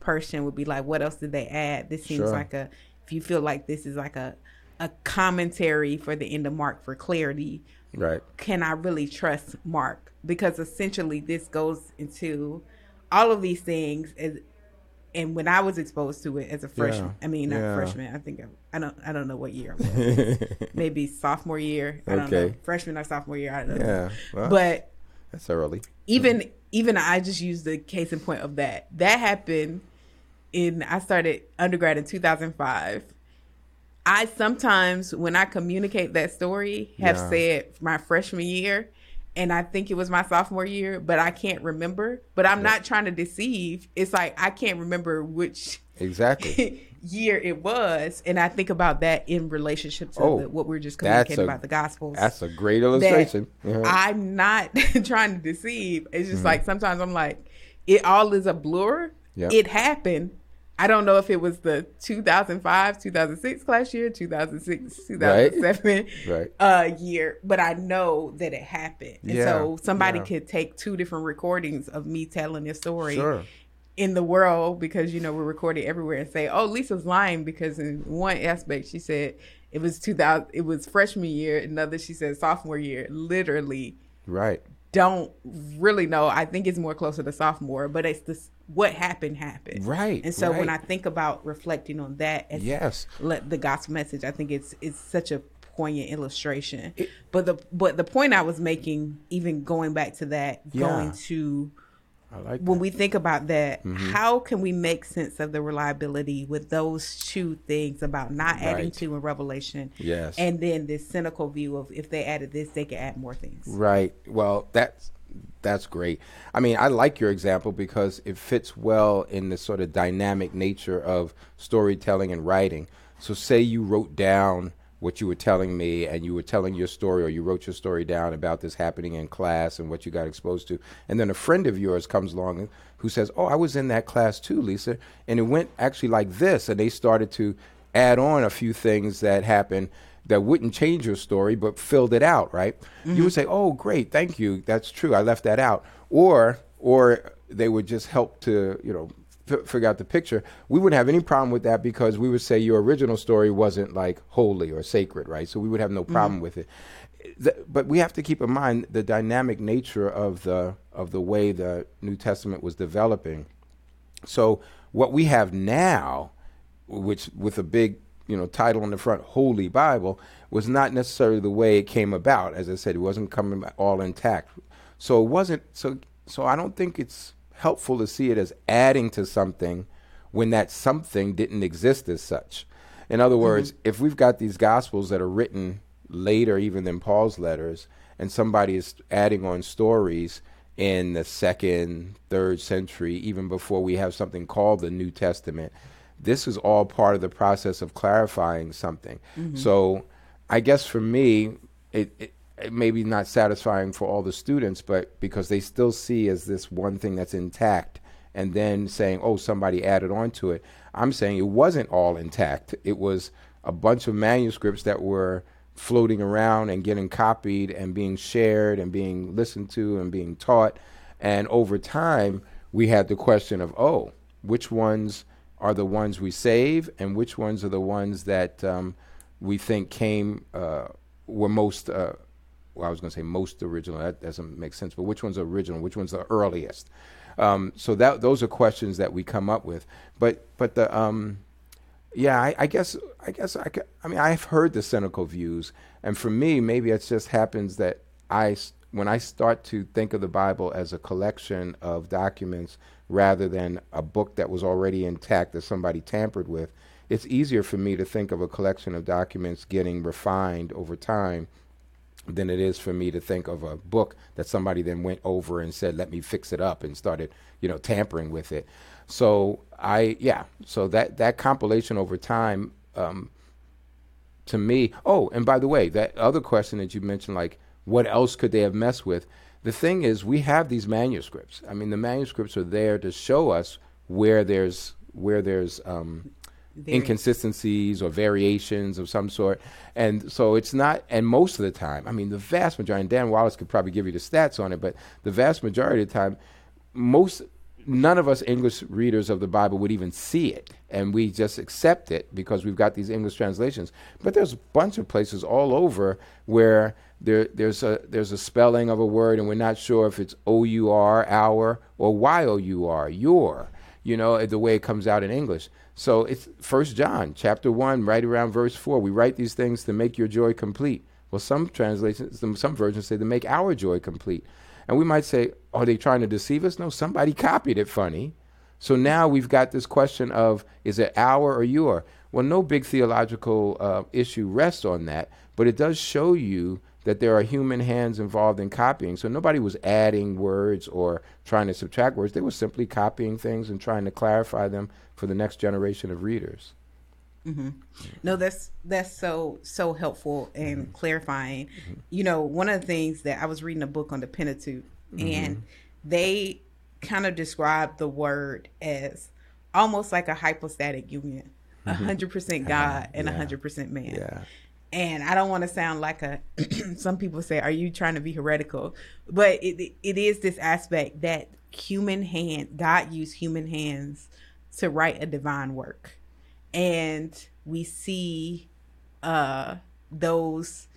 person would be like, what else did they add? This seems Sure. like a if you feel like this is like a a commentary for the end of Mark for clarity, Right. can I really trust Mark? Because essentially this goes into all of these things as and when I was exposed to it as a freshman, Yeah. I mean not Yeah. freshman, I think I, I don't I don't know what year. Maybe sophomore year. I don't know. Freshman or sophomore year, I don't know. Yeah. Well, But that's early. even even I just used the case in point of that. That happened in I started undergrad in 2005. I sometimes when I communicate that story have Yeah. said my freshman year and I think it was my sophomore year, but I can't remember. But I'm not trying to deceive. It's like I can't remember which Exactly. year it was, and I think about that in relationship to Oh, the, what we are just communicating a- about the Gospels That's a great illustration. Yeah. I'm not trying to deceive. It's Mm-hmm. just like sometimes I'm like, it all is a blur. Yep. It happened. I don't know if it was the 2005, 2006 class year, 2006, 2007 Right. uh, year, but I know that it happened. And Yeah, so somebody yeah. could take two different recordings of me telling this story Sure. in the world because you know we're recorded everywhere and say, "Oh, Lisa's lying," because in one aspect she said it was 2000, it was freshman year. Another she said sophomore year. Literally, Right. don't really know. I think it's more closer to sophomore, but it's this what happened happened. Right, And so when I think about reflecting on that as Yes. let the gospel message, I think it's it's such a poignant illustration. but the but the point I was making, even going back to that, Yeah. going to I like when that. we think about that, Mm-hmm. how can we make sense of the reliability with those two things about not adding Right. to in Revelation? Yes. And then this cynical view of if they added this, they could add more things. Right. Well, that's that's great. I mean, I like your example because it fits well in the sort of dynamic nature of storytelling and writing. So, say you wrote down what you were telling me and you were telling your story or you wrote your story down about this happening in class and what you got exposed to. And then a friend of yours comes along who says, "Oh, I was in that class too, Lisa." And it went actually like this and they started to add on a few things that happened that wouldn't change your story but filled it out, right? You would mm-hmm. say, "Oh, great, thank you. That's true. I left that out." Or or they would just help to, you know, f- figure out the picture. We wouldn't have any problem with that because we would say your original story wasn't like holy or sacred, right? So we would have no problem mm-hmm. with it. The- but we have to keep in mind the dynamic nature of the of the way the New Testament was developing. So what we have now, which with a big you know title on the front, Holy Bible, was not necessarily the way it came about. As I said, it wasn't coming all intact. So it wasn't so so I don't think it's helpful to see it as adding to something when that something didn't exist as such. In other words, mm-hmm. if we've got these gospels that are written later even than Paul's letters and somebody is adding on stories in the second, third century, even before we have something called the New Testament. This is all part of the process of clarifying something. Mm-hmm. So I guess for me, it, it, it may be not satisfying for all the students, but because they still see as this one thing that's intact and then saying, oh, somebody added on to it. I'm saying it wasn't all intact. It was a bunch of manuscripts that were floating around and getting copied and being shared and being listened to and being taught. And over time, we had the question of, oh, which ones are the ones we save and which ones are the ones that um, we think came, uh, were most, uh, well, I was going to say most original. That doesn't make sense. But which one's original? Which one's the earliest? Um, so that those are questions that we come up with. But but the um, yeah, I, I, guess I guess I, I mean I've heard the cynical views, and for me, maybe it just happens that I when I start to think of the Bible as a collection of documents rather than a book that was already intact that somebody tampered with, it's easier for me to think of a collection of documents getting refined over time than it is for me to think of a book that somebody then went over and said, "Let me fix it up," and started, you know, tampering with it. So I yeah. So that that compilation over time, um, to me. Oh, and by the way, that other question that you mentioned, like what else could they have messed with? The thing is, we have these manuscripts. I mean, the manuscripts are there to show us where there's where there's um, inconsistencies or variations of some sort. And so it's not, and most of the time, I mean, the vast majority, and Dan Wallace could probably give you the stats on it, but the vast majority of the time, most none of us English readers of the Bible would even see it, and we just accept it because we've got these English translations. But there's a bunch of places all over where there, there's a there's a spelling of a word, and we're not sure if it's O U R our or Y O U R your, you know, the way it comes out in English. So it's First John chapter one, right around verse four. We write these things to make your joy complete. Well, some translations, some, versions say to make our joy complete. And we might say, are they trying to deceive us? No, somebody copied it funny. So now we've got this question of is it our or your? Well, no big theological uh, issue rests on that, but it does show you that there are human hands involved in copying. So nobody was adding words or trying to subtract words. They were simply copying things and trying to clarify them for the next generation of readers. Mm-hmm. No, that's that's so so helpful and mm-hmm. clarifying. Mm-hmm. You know, one of the things that I was reading a book on the Pentateuch, mm-hmm. and they kind of described the word as almost like a hypostatic union, a mm-hmm. hundred percent God and a hundred percent man. Yeah. And I don't want to sound like a. some people say, "Are you trying to be heretical?" But it it is this aspect that human hand, God used human hands to write a divine work and we see uh, those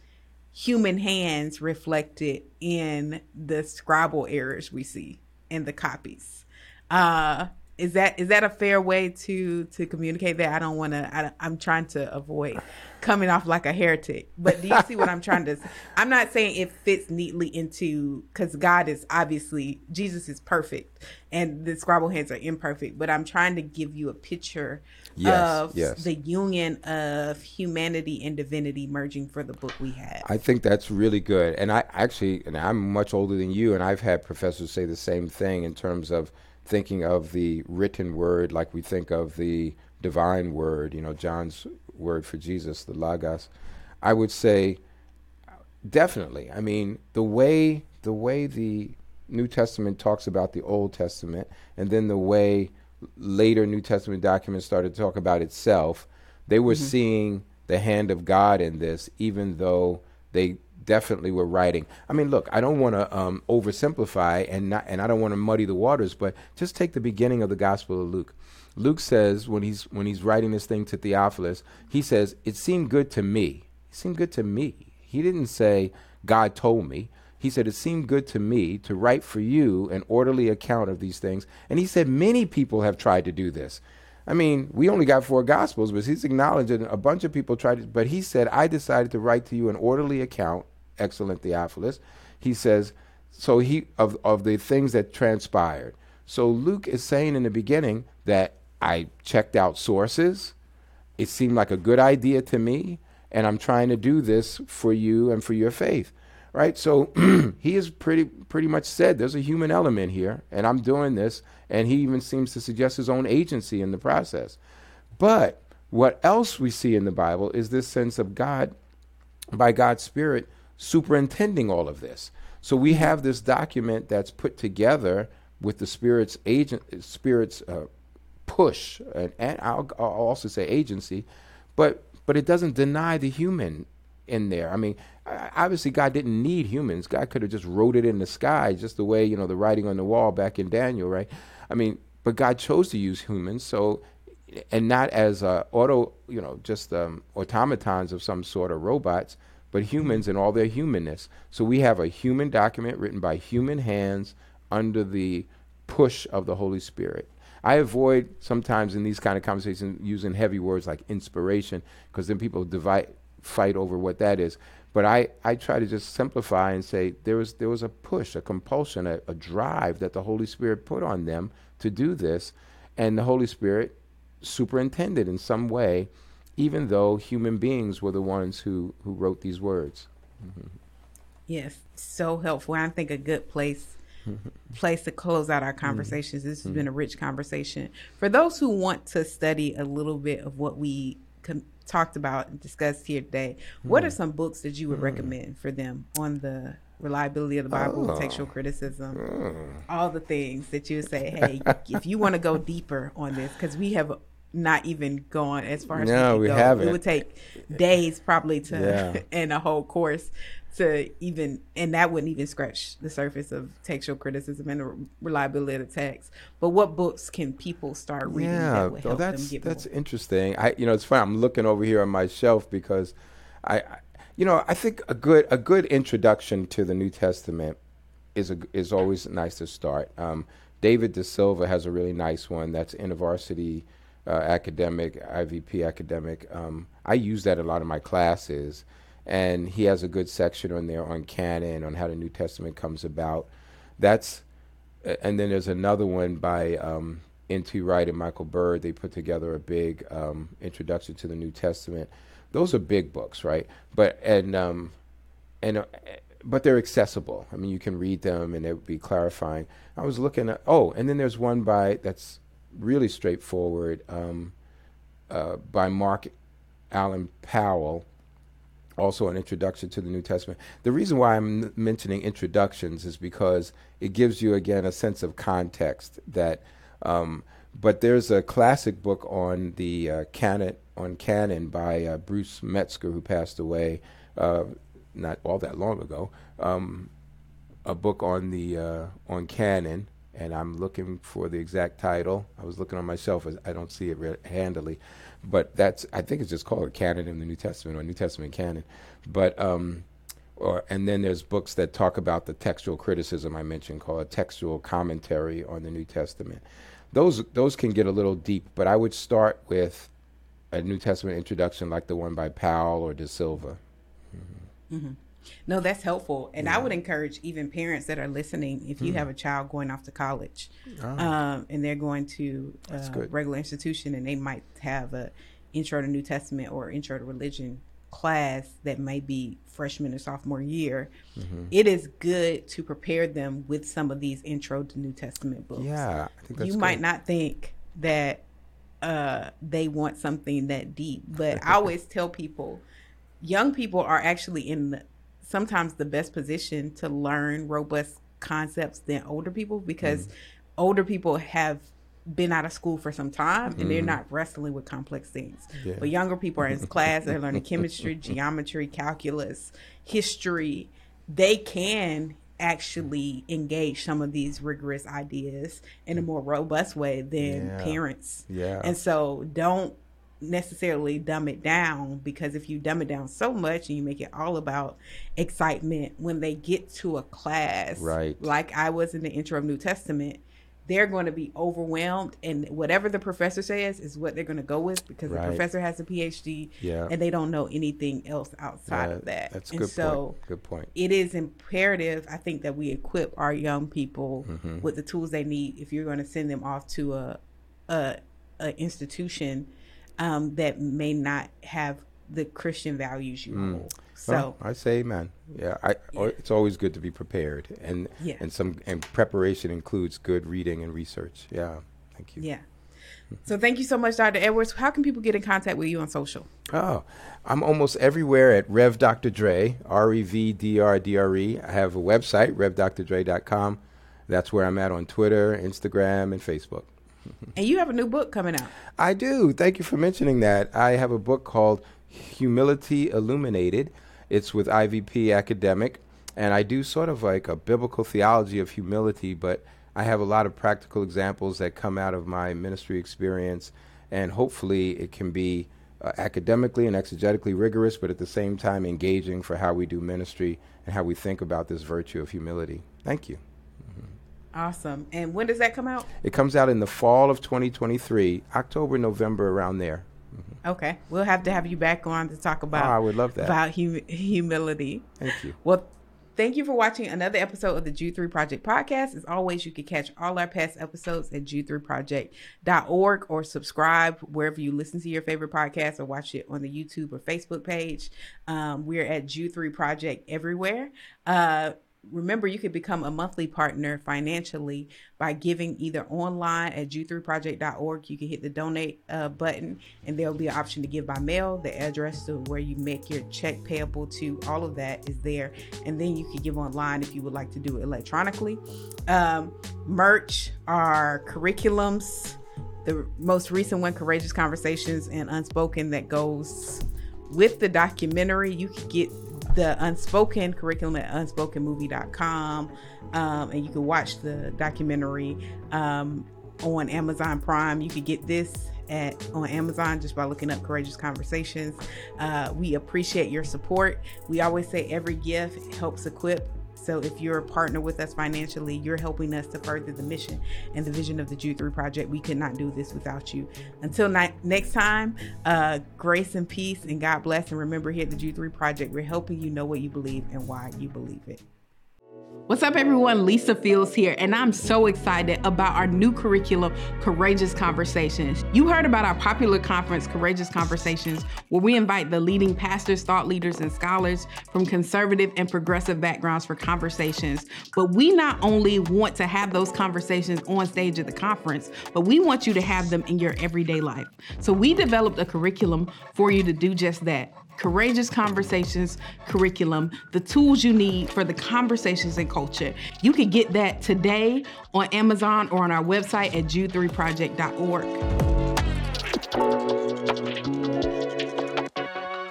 human hands reflected in the scribal errors we see in the copies. Uh, is that is that a fair way to to communicate that? I don't want to. I'm trying to avoid coming off like a heretic. But do you see what I'm trying to? I'm not saying it fits neatly into because God is obviously Jesus is perfect and the scribal hands are imperfect. But I'm trying to give you a picture yes, of yes. the union of humanity and divinity merging for the book we had. I think that's really good. And I actually, and I'm much older than you, and I've had professors say the same thing in terms of thinking of the written word like we think of the divine word, you know, John's word for Jesus, the Logos. I would say definitely. I mean, the way the way the New Testament talks about the Old Testament and then the way later New Testament documents started to talk about itself, they were mm-hmm. seeing the hand of God in this, even though they definitely were writing. I mean, look, I don't want to um, oversimplify and not, and I don't want to muddy the waters, but just take the beginning of the Gospel of Luke. Luke says when he's when he's writing this thing to Theophilus, he says it seemed good to me. It seemed good to me. He didn't say God told me. He said, It seemed good to me to write for you an orderly account of these things. And he said, Many people have tried to do this. I mean, we only got four gospels, but he's acknowledging a bunch of people tried to. But he said, I decided to write to you an orderly account, excellent Theophilus. He says, so he of of the things that transpired. So Luke is saying in the beginning that I checked out sources. It seemed like a good idea to me, and I'm trying to do this for you and for your faith. Right? So he has pretty pretty much said there's a human element here, and I'm doing this, and he even seems to suggest his own agency in the process. But what else we see in the Bible is this sense of God, by God's Spirit, superintending all of this. So we have this document that's put together with the Spirit's agent, Spirit's uh, push, and, and I'll, I'll, also say agency, but but it doesn't deny the human in there. I mean, obviously God didn't need humans. God could have just wrote it in the sky, just the way you know the writing on the wall back in Daniel, right? I mean, but God chose to use humans, so and not as uh, auto, you know, just um, automatons of some sort or robots, but humans in all their humanness. So we have a human document written by human hands under the push of the Holy Spirit. I avoid sometimes in these kind of conversations using heavy words like inspiration because then people divide, fight over what that is. But I, I try to just simplify and say there was, there was a push, a compulsion, a, a drive that the Holy Spirit put on them to do this. And the Holy Spirit superintended in some way, even though human beings were the ones who, who wrote these words. Mm-hmm. Yes, so helpful. I think a good place place to close out our mm-hmm. conversations. This has mm-hmm. been a rich conversation. For those who want to study a little bit of what we com- talked about and discussed here today, what are mm. some books that you would recommend for them on the reliability of the Bible, oh. textual criticism, mm. all the things that you would say, hey, if you want to go deeper on this, because we have not even gone as far as no, we, we go. haven't. It would take days probably to yeah. and a whole course to even and that wouldn't even scratch the surface of textual criticism and the reliability of the text. But what books can people start reading yeah, that would help that's, that's more? interesting. I you know it's funny. I'm looking over here on my shelf because I, I you know I think a good a good introduction to the New Testament is a, is always nice to start. Um, David De Silva has a really nice one that's InterVarsity uh, academic, IVP academic. Um, I use that a lot in my classes, and he has a good section on there on canon, on how the New Testament comes about. That's, and then there's another one by um, N.T. Wright and Michael Bird. They put together a big um, introduction to the New Testament. Those are big books, right? But and um, and uh, but they're accessible. I mean, you can read them, and it would be clarifying. I was looking at oh, and then there's one by that's really straightforward um, uh, by Mark Allan Powell, also an introduction to the New Testament. The reason why I'm mentioning introductions is because it gives you again a sense of context that. Um, but there's a classic book on the uh, canon on canon by uh, Bruce Metzger, who passed away uh, not all that long ago. Um, a book on the uh, on canon and I'm looking for the exact title. I was looking on myself, I don't see it re- handily, but that's I think it's just called a canon in the New Testament or New Testament canon. But um, or and then there's books that talk about the textual criticism I mentioned, called a textual commentary on the New Testament. Those those can get a little deep, but I would start with a New Testament introduction like the one by Powell or De Silva. Mm-hmm. Mm-hmm. No, that's helpful. And yeah. I would encourage even parents that are listening, if you mm. have a child going off to college oh. um, and they're going to a regular institution and they might have a intro to New Testament or intro to religion class that may be freshman or sophomore year, mm-hmm. it is good to prepare them with some of these intro to New Testament books. Yeah, you good. might not think that uh, they want something that deep, but I always tell people, young people are actually in the sometimes the best position to learn robust concepts than older people because mm. older people have been out of school for some time and mm. they're not wrestling with complex things. Yeah. But younger people are in class, they're learning chemistry, geometry, calculus, history. They can actually engage some of these rigorous ideas in a more robust way than yeah. parents. Yeah. And so don't necessarily dumb it down because if you dumb it down so much and you make it all about excitement when they get to a class right like i was in the intro of new testament they're going to be overwhelmed and whatever the professor says is what they're going to go with because Right. the professor has a phd Yeah. and they don't know anything else outside Uh, of that That's a and good so point. Good point. it is imperative i think that we equip our young people Mm-hmm. with the tools they need if you're going to send them off to a a, a institution um, that may not have the christian values you hold so Mm. Well, I say amen. Yeah, I, oh, it's always good to be prepared, and Yeah. and some and preparation includes good reading and research. Yeah, thank you. yeah so thank you so much dr edwards how can people get in contact with you on social Oh, I'm almost everywhere at Rev Dr. Dre, R E V D R D R E. I have a website, revdrdre.com. That's where I'm at on Twitter, Instagram, and Facebook. And you have a new book coming out I do. Thank you for mentioning that. I have a book called Humility Illuminated. It's with IVP Academic, and I do sort of like a biblical theology of humility, but I have a lot of practical examples that come out of my ministry experience, and hopefully it can be uh, academically and exegetically rigorous, but at the same time engaging for how we do ministry and how we think about this virtue of humility. Thank you. Awesome and when does that come out It comes out in the fall of 2023, October, November, around there. okay we'll have to have you back on to talk about Oh, I would love that. about hum- humility Thank you. Well, thank you for watching another episode of the Jude 3 Project podcast. As always, you can catch all our past episodes at jude3project.org or subscribe wherever you listen to your favorite podcast or watch it on the YouTube or Facebook page. Um, we're at Jude 3 Project everywhere. Uh, Remember, you could become a monthly partner financially by giving either online at jude3project.org. You can hit the donate uh, button, and there'll be an option to give by mail. The address to where you make your check payable to, all of that is there. And then you can give online if you would like to do it electronically. Um, merch, our curriculums, the most recent one, Courageous Conversations and Unspoken, that goes with the documentary. You can get the unspoken curriculum at unspokenmovie.com um, and you can watch the documentary um, on amazon prime. You can get this at on amazon just by looking up courageous conversations. Uh, we appreciate your support. We always say every gift helps equip so if you're a partner with us financially, you're helping us to further the mission and the vision of the Jude 3 Project. We could not do this without you. Until ni- next time, uh, grace and peace and God bless. And remember here at the Jude 3 Project, we're helping you know what you believe and why you believe it. What's up, everyone? Lisa Fields here, and I'm so excited about our new curriculum, Courageous Conversations. You heard about our popular conference, Courageous Conversations, where we invite the leading pastors, thought leaders, and scholars from conservative and progressive backgrounds for conversations. But we not only want to have those conversations on stage at the conference, but we want you to have them in your everyday life. So we developed a curriculum for you to do just that. Courageous Conversations curriculum, the tools you need for the conversations in culture. You can get that today on Amazon or on our website at jude3project.org.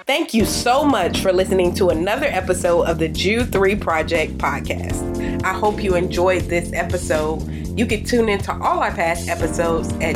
Thank you so much for listening to another episode of the Jude 3 Project podcast. I hope you enjoyed this episode. You can tune into all our past episodes at